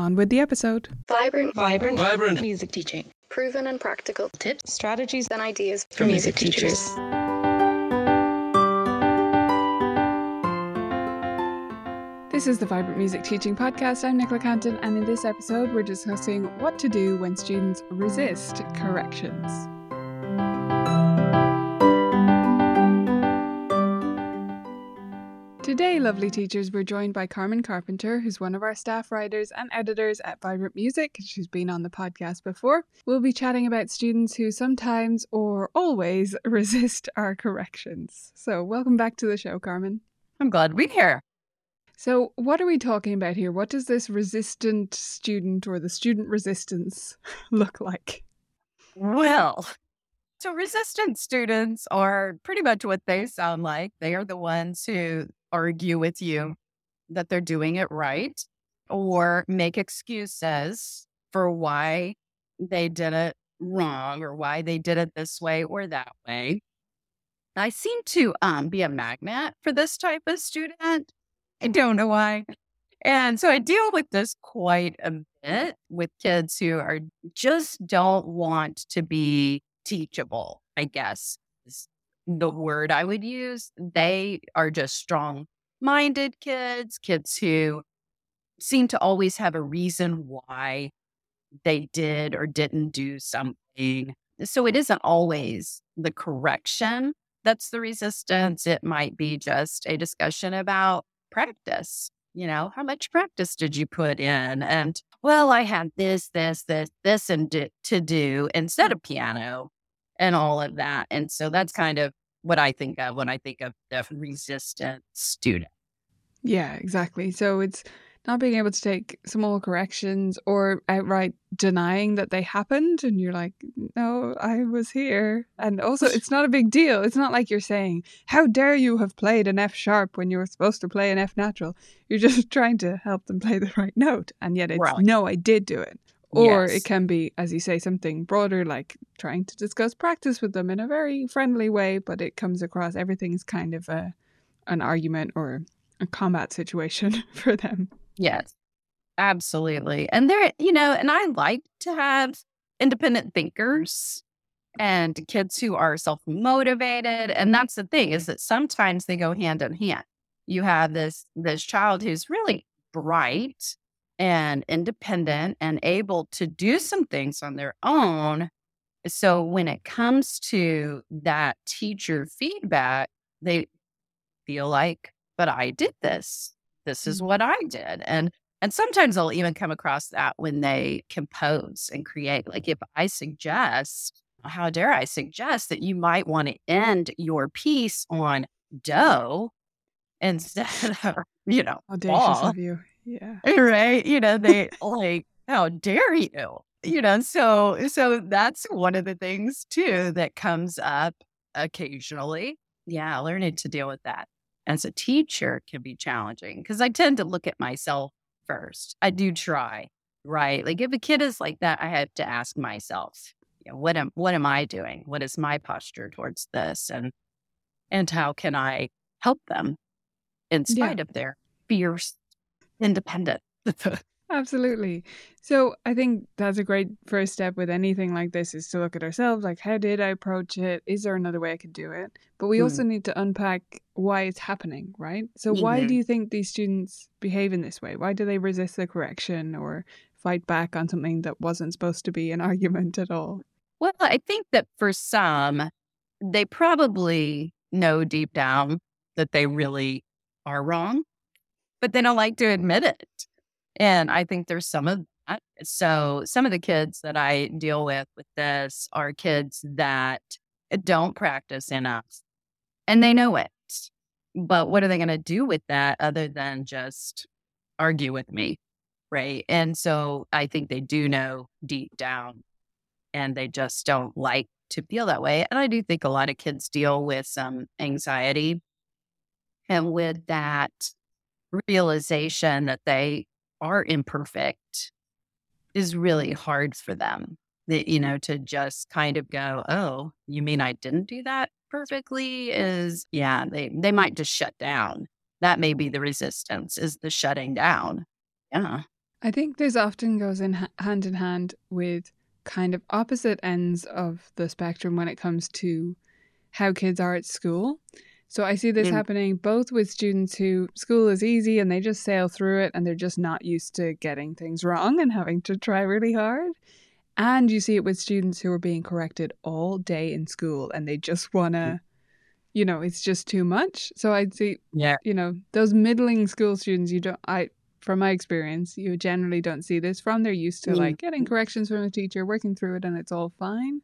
On with the episode. Vibrant, Vibrant, vibrant music teaching. Proven and practical tips, strategies and ideas for music teachers. This is the Vibrant Music Teaching Podcast. I'm Nicola Cantan, and in this episode, we're discussing what to do when students resist corrections. Today, lovely teachers, we're joined by Carmen Carpenter, who's one of our staff writers and editors at Vibrant Music. She's been on the podcast before. We'll be chatting about students who sometimes or always resist our corrections. So, welcome back to the show, Carmen. I'm glad we're here. So, what are we talking about here? What does this resistant student or the student resistance look like? Well, so resistant students are pretty much what they sound like. They are the ones who argue with you that they're doing it right or make excuses for why they did it wrong or why they did it this way or that way. I seem to um, be a magnet for this type of student. I don't know why. And so I deal with this quite a bit with kids who are just don't want to be teachable, I guess the word I would use. They are just strong minded kids, kids who seem to always have a reason why they did or didn't do something. So it isn't always the correction that's the resistance. It might be just a discussion about practice. You know, how much practice did you put in? And well, I had this, this, this, this, and to do instead hmm. of piano and all of that. And so that's kind of what I think of when I think of the resistant student. Yeah, exactly. So it's not being able to take small corrections or outright denying that they happened and you're like no i was here and also it's not a big deal it's not like you're saying how dare you have played an f sharp when you were supposed to play an f natural you're just trying to help them play the right note and yet it's Right. no i did do it or Yes. it can be as you say something broader like trying to discuss practice with them in a very friendly way but it comes across everything's kind of a an argument or a combat situation for them Yes, absolutely. And there, you know, and I like to have independent thinkers and kids who are self motivated. And that's the thing is that sometimes they go hand in hand. You have this this child who's really bright and independent and able to do some things on their own. So when it comes to that teacher feedback, they feel like, but I did this. This is Mhm. what I did. And and sometimes I'll even come across that when they compose and create. Like if I suggest, how dare I suggest that you might want to end your piece on do instead of, you know, audacious ball, of you yeah right? You know, they like, how dare you? You know, so so that's one of the things too that comes up occasionally. Yeah, learning to deal with that as a teacher can be challenging because I tend to look at myself first. I do try, right? Like if a kid is like that, I have to ask myself, you know, what am what am I doing? What is my posture towards this? And and how can I help them in Yeah. spite of their fierce independent? Absolutely. So I think that's a great first step with anything like this is to look at ourselves like how did I approach it? Is there another way I could do it? But we Mm. also need to unpack why it's happening, right? So why Mhm. do you think these students behave in this way? Why do they resist the correction or fight back on something that wasn't supposed to be an argument at all? Well, I think that for some, they probably know deep down that they really are wrong, but they don't like to admit it. And I think there's some of that. So, some of the kids that I deal with with this are kids that don't practice enough and they know it. But what are they going to do with that other than just argue with me? Right. And so I think they do know deep down and they just don't like to feel that way. And I do think a lot of kids deal with some anxiety and with that realization that they are imperfect is really hard for them. That, you know, to just kind of go, oh, you mean I didn't do that perfectly? Is, yeah, they, they might just shut down. That may be the resistance, is the shutting down. Yeah. I think this often goes in hand in hand with kind of opposite ends of the spectrum when it comes to how kids are at school. So I see this mm. happening both with students who school is easy and they just sail through it and they're just not used to getting things wrong and having to try really hard. And you see it with students who are being corrected all day in school and they just want to, mm. you know, it's just too much. So I'd see, yeah, you know, those middling school students, you don't, I, from my experience, you generally don't see this from. They're used to mm. like getting corrections from a teacher, working through it, and it's all fine.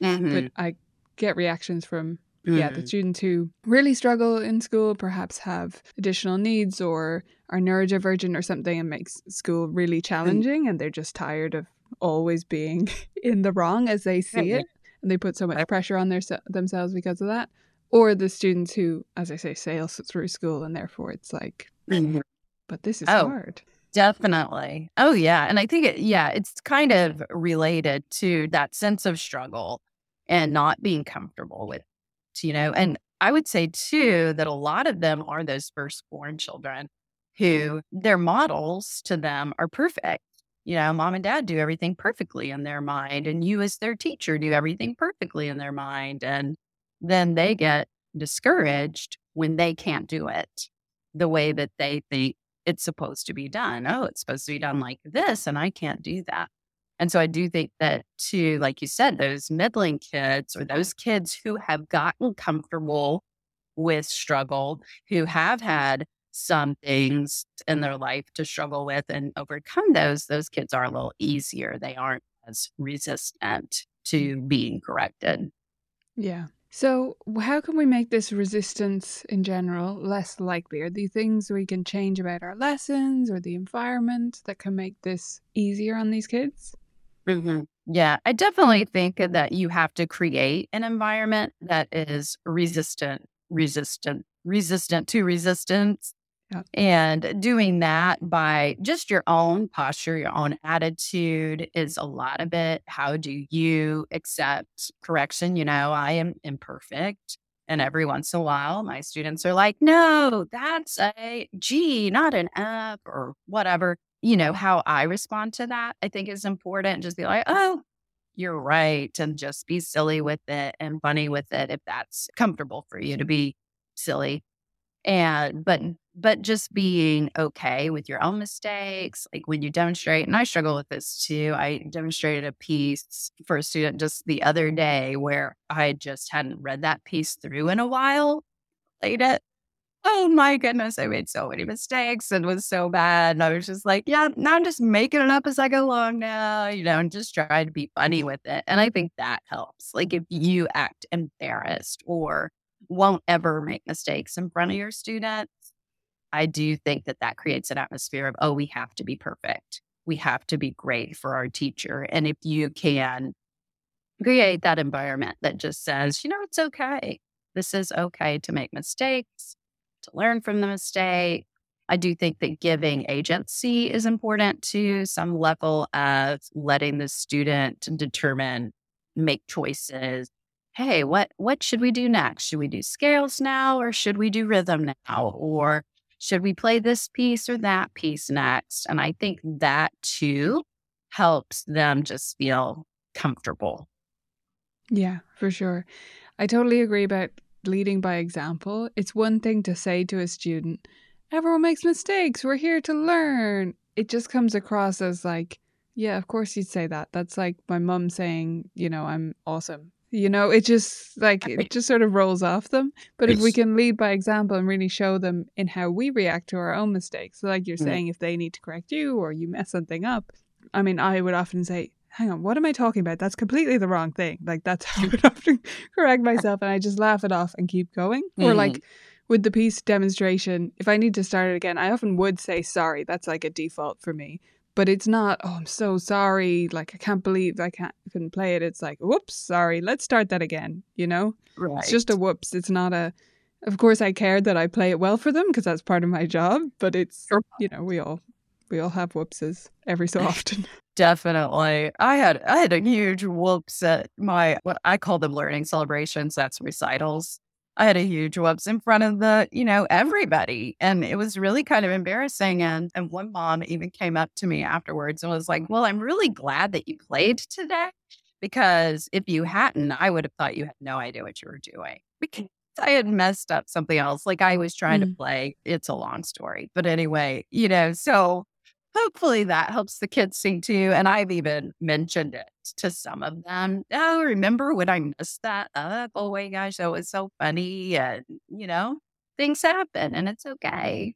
Mm-hmm. But I get reactions from Mm. Yeah, the mm. students who really struggle in school perhaps have additional needs or are neurodivergent or something and makes school really mm. challenging mm. and they're just tired of always being in the wrong as they see yeah, it and they put so much pressure on their themselves because of that or the students who as i say sail through school and therefore it's like mm-hmm. but this is oh, hard definitely oh yeah and i think it yeah it's kind of related to that sense of struggle and not being comfortable with you know, and I would say too that a lot of them are those firstborn children mm-hmm. who their models to them are perfect. You know, mom and dad do everything perfectly in their mind, and you, as their teacher, do everything perfectly in their mind. And then they get discouraged when they can't do it the way that they think it's supposed to be done. Oh, it's supposed to be done like this, and I can't do that. And so I do think that, too, like you said, those middling kids or those kids who have gotten comfortable with struggle, who have had some things in their life to struggle with and overcome those, those kids are a little easier. They aren't as resistant mm. to being corrected. Yeah. So, how can we make this resistance in general less likely? Are there things we can change about our lessons or the environment that can make this easier on these kids? Mm-hmm. Yeah, I definitely think that you have to create an environment that is resistant, resistant, resistant to resistance. Yeah. And doing that by just your own posture, your own attitude is a lot of it. How do you accept correction? You know, I am imperfect. And every once in a while, my students are like, no, that's a G, not an F or whatever you know, how I respond to that, I think is important. Just be like, oh, you're right. And just be silly with it and funny with it if that's comfortable for you to be silly. And, but, but just being okay with your own mistakes, like when you demonstrate, and I struggle with this too. I demonstrated a piece for a student just the other day where I just hadn't read that piece through in a while, played it, oh my goodness, I made so many mistakes and was so bad. And I was just like, yeah, now I'm just making it up as I go along now, you know, and just try to be funny with it. And I think that helps. Like if you act embarrassed or won't ever make mistakes in front of your students, I do think that that creates an atmosphere of, oh, we have to be perfect. We have to be great for our teacher. And if you can create that environment that just says, you know, it's okay. This is okay to make mistakes to learn from the mistake. I do think that giving agency is important to some level of letting the student determine, make choices. Hey, what what should we do next? Should we do scales now or should we do rhythm now? Or should we play this piece or that piece next? And I think that too helps them just feel comfortable. Yeah, for sure. I totally agree about leading by example. It's one thing to say to a student, everyone makes mistakes, we're here to learn. It just comes across as like Yeah, of course you'd say that. That's like my mum saying, you know, I'm awesome. You know, it just like it just sort of rolls off them. But if we can lead by example and really show them in how we react to our own mistakes, so like you're Mm. saying, if they need to correct you or you mess something up, I mean, I would often say, "Hang on, what am I talking about? That's completely the wrong thing." Like that's how I would often correct myself, and I just laugh it off and keep going. Or Mhm. like with the piece demonstration, if I need to start it again, I often would say sorry. That's like a default for me. But it's not, oh, I'm so sorry. Like, I can't believe I can't I couldn't play it. It's like, whoops, sorry. Let's start that again. You know? Right. It's just a whoops. It's not a, of course, I care that I play it well for them because that's part of my job. But it's, Sure. you know, we all, we all have whoopses every so often. Definitely. I had I had a huge whoops at my what I call them learning celebrations. That's recitals. I had a huge whoops in front of the, you know, everybody. And it was really kind of embarrassing. And and one mom even came up to me afterwards and was like, Well, I'm really glad that you played today. Because if you hadn't, I would have thought you had no idea what you were doing. Because I had messed up something else. Like I was trying to Mm. play. It's a long story. But anyway, you know, so hopefully that helps the kids sing too. And I've even mentioned it to some of them. Oh, remember when I messed that up? Oh my gosh, that was so funny. And, you know, things happen and it's okay.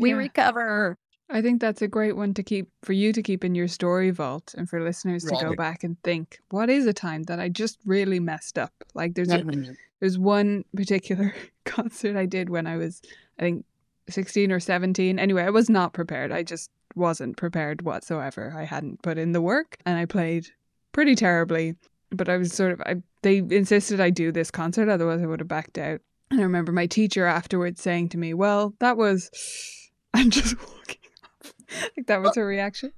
We Yeah. recover. I think that's a great one to keep for you to keep in your story vault and for listeners to go back and think, what is a time that I just really messed up? Like there's a mm-hmm. There's one particular concert I did when I was, I think, 16 or 17. Anyway, I was not prepared. I just wasn't prepared whatsoever. I hadn't put in the work and I played pretty terribly. But I was sort of, I, they insisted I do this concert, otherwise I would have backed out. And I remember my teacher afterwards saying to me, Well, that was, I'm just walking off. Like that was her reaction.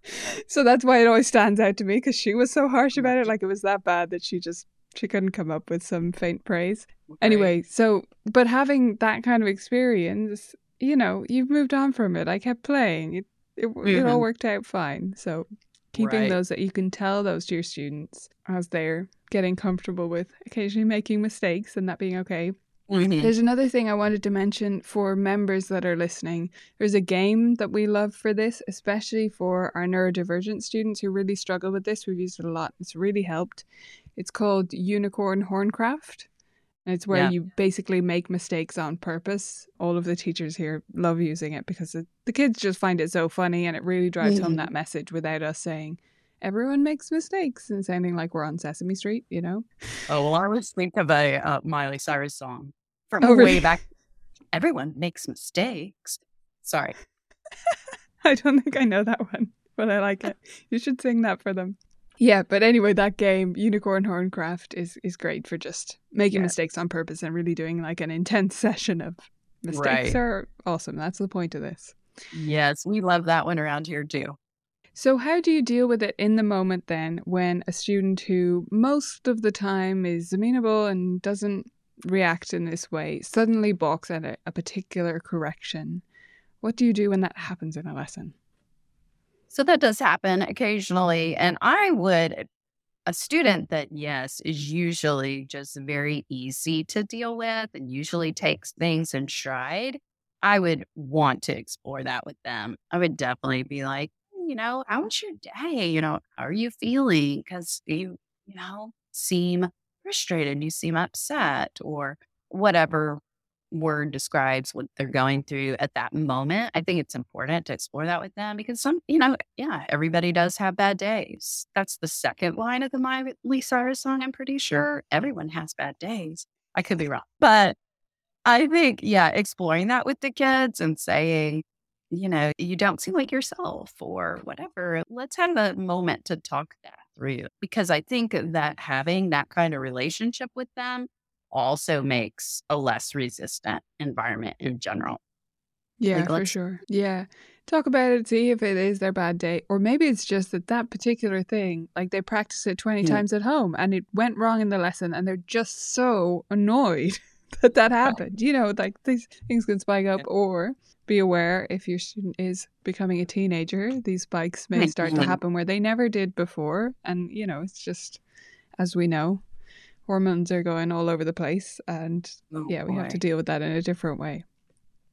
So that's why it always stands out to me because she was so harsh about it. Like it was that bad that she just, she couldn't come up with some faint praise. Anyway, so but having that kind of experience, you know, you've moved on from it. I kept playing. It it, it Mhm. all worked out fine. So keeping Right. those that you can tell those to your students as they're getting comfortable with occasionally making mistakes and that being okay. Mhm. There's another thing I wanted to mention for members that are listening. There's a game that we love for this, especially for our neurodivergent students who really struggle with this. We've used it a lot. It's really helped. It's called Unicorn Horncraft. It's where Yeah. you basically make mistakes on purpose. All of the teachers here love using it because it, the kids just find it so funny and it really drives home Mhm. that message without us saying, everyone makes mistakes and sounding like we're on Sesame Street, you know? Oh, well, I always think of a uh, Miley Cyrus song from Oh, way back. Everyone makes mistakes. Sorry. I don't think I know that one, but I like it. You should sing that for them. Yeah, but anyway, that game, Unicorn Horncraft, is is great for just making Yeah. mistakes on purpose and really doing like an intense session of mistakes Right. are awesome. That's the point of this. Yes, we love that one around here too. So how do you deal with it in the moment then when a student who most of the time is amenable and doesn't react in this way suddenly balks at a, a particular correction? What do you do when that happens in a lesson? So that does happen occasionally. And I would, a student that, yes, is usually just very easy to deal with and usually takes things in stride, I would want to explore that with them. I would definitely be like, you know, how was your day? You know, how are you feeling? Because you, you know, seem frustrated, you seem upset, or whatever word describes what they're going through at that moment. I think it's important to explore that with them because some, you know, yeah, everybody does have bad days. That's the second line of the Miley Cyrus song, I'm pretty sure. Everyone has bad days. I could be wrong. But I think, yeah, exploring that with the kids and saying, you know, you don't seem like yourself or whatever. Let's have a moment to talk that through because I think that having that kind of relationship with them also makes a less resistant environment in general. Yeah, Like, for sure. Yeah. Talk about it, see if it is their bad day. Or maybe it's just that that particular thing, like they practice it 20 Mm. times at home and it went wrong in the lesson and they're just so annoyed that that happened. You know, like these things can spike up. Or be aware if your student is becoming a teenager, these spikes may start to Mhm. happen where they never did before. And, you know, it's just, as we know, hormones are going all over the place. And Oh, yeah, we have to deal with that in a different way.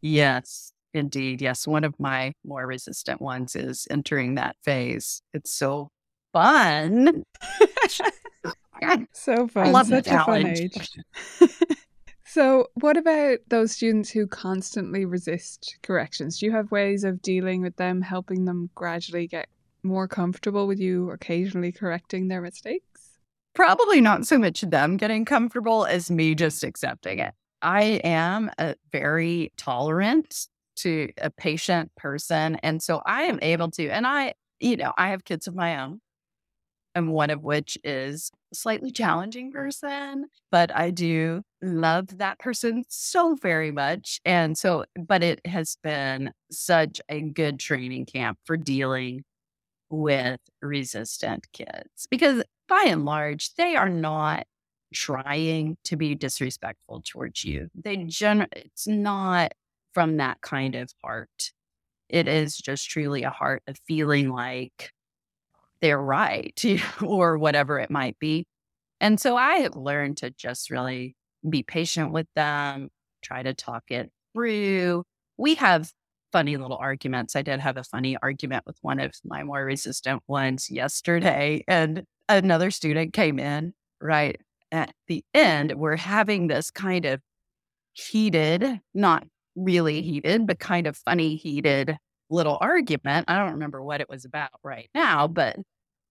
Yes, indeed. Yes. One of my more resistant ones is entering that phase. It's so fun. so fun. I love Such the a fun challenge. age. so, what about those students who constantly resist corrections? Do you have ways of dealing with them, helping them gradually get more comfortable with you occasionally correcting their mistakes? Probably not so much them getting comfortable as me just accepting it. I am a very tolerant to a patient person. And so I am able to, and I, you know, I have kids of my own, and one of which is a slightly challenging person, but I do love that person so very much. And so, but it has been such a good training camp for dealing with resistant kids because by and large, they are not trying to be disrespectful towards you. They gen it's not from that kind of heart. It is just truly a heart of feeling like they're right or whatever it might be. And so I have learned to just really be patient with them, try to talk it through. We have funny little arguments. I did have a funny argument with one of my more resistant ones yesterday, and another student came in right at the end. We're having this kind of heated, not really heated, but kind of funny, heated little argument. I don't remember what it was about right now, but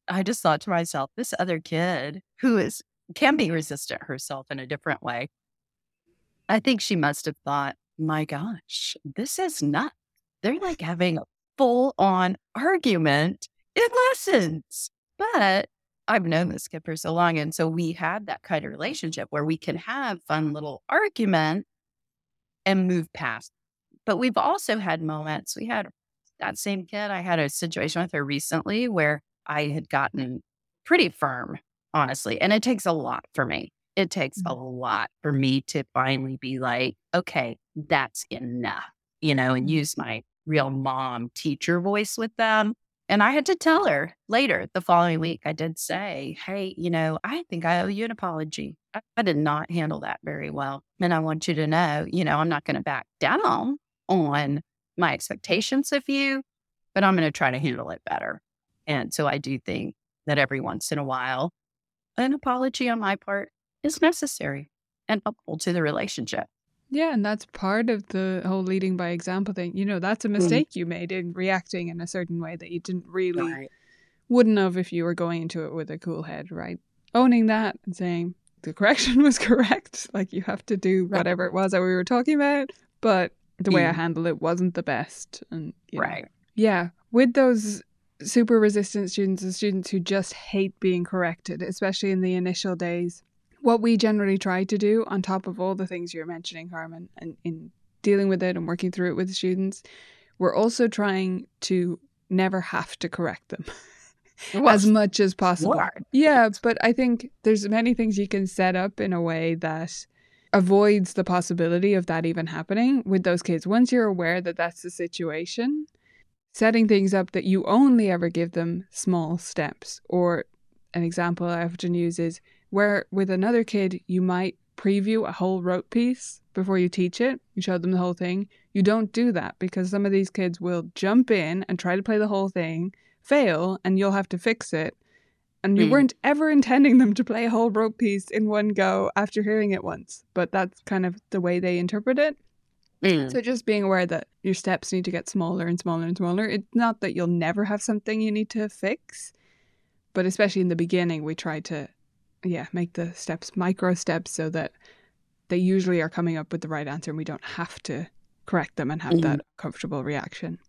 I just thought to myself, this other kid who is can be resistant herself in a different way. I think she must have thought, my gosh, this is nuts. They're like having a full on argument in lessons. But I've known this kid for so long. And so we have that kind of relationship where we can have fun little argument and move past. But we've also had moments, we had that same kid, I had a situation with her recently where I had gotten pretty firm, honestly. And it takes a lot for me. It takes a mm-hmm. lot for me to finally be like, okay, that's enough, you know, and mm-hmm. use my real mom teacher voice with them. And I had to tell her later the following week, I did say, Hey, you know, I think I owe you an apology. I, did not handle that very well. And I want you to know, you know, I'm not going to back down on my expectations of you, but I'm going to try to handle it better. And so I do think that every once in a while, an apology on my part is necessary and helpful to the relationship. Yeah, and that's part of the whole leading by example thing. You know, that's a mistake you made in reacting in a certain way that you didn't really Right. wouldn't have if you were going into it with a cool head, right? Owning that and saying the correction was correct, like you have to do whatever it was that we were talking about, but the way I Mm. handled it wasn't the best. And you know, Right. yeah, with those super resistant students and students who just hate being corrected, especially in the initial days, what we generally try to do, on top of all the things you're mentioning, Carmen, and in dealing with it and working through it with students, we're also trying to never have to correct them as much as possible. Smart. Yeah, but I think there's many things you can set up in a way that avoids the possibility of that even happening with those kids. Once you're aware that that's the situation, setting things up that you only ever give them small steps. Or an example I often use is where with another kid, you might preview a whole rote piece before you teach it. You show them the whole thing. You don't do that because some of these kids will jump in and try to play the whole thing, fail, and you'll have to fix it. And you Mm. weren't ever intending them to play a whole rote piece in one go after hearing it once, but that's kind of the way they interpret it. Mm. So just being aware that your steps need to get smaller and smaller and smaller. It's not that you'll never have something you need to fix, but especially in the beginning, we try to, yeah, make the steps micro steps so that they usually are coming up with the right answer and we don't have to correct them and have Mhm. that comfortable reaction.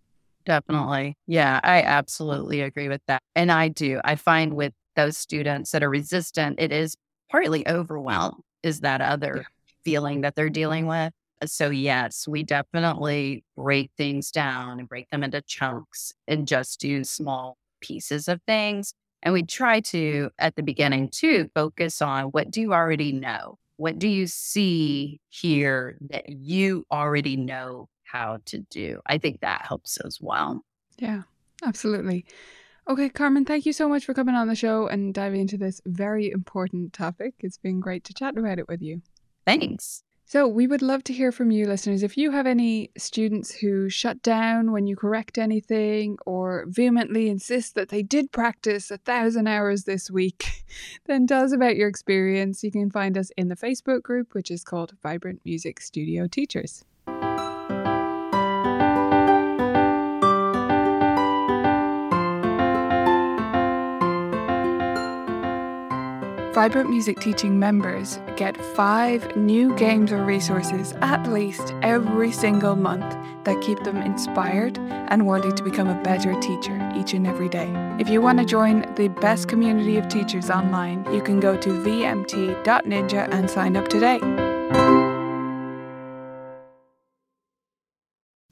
Definitely. Yeah, I absolutely agree with that. And I do. I find with those students that are resistant, it is partly overwhelm, is that other Yeah. feeling that they're dealing with. So, yes, we definitely break things down and break them into chunks and just do small pieces of things. And we try to, at the beginning, too, focus on what do you already know? What do you see here that you already know how to do? I think that helps as well. Yeah, absolutely. Okay, Carmen, thank you so much for coming on the show and diving into this very important topic. It's been great to chat about it with you. Thanks. So, we would love to hear from you, listeners. If you have any students who shut down when you correct anything or vehemently insist that they did practice a thousand hours this week, then tell us about your experience. You can find us in the Facebook group, which is called Vibrant Music Studio Teachers. Vibrant Music Teaching members get five new games or resources at least every single month that keep them inspired and wanting to become a better teacher each and every day. If you want to join the best community of teachers online, you can go to vmt.ninja and sign up today.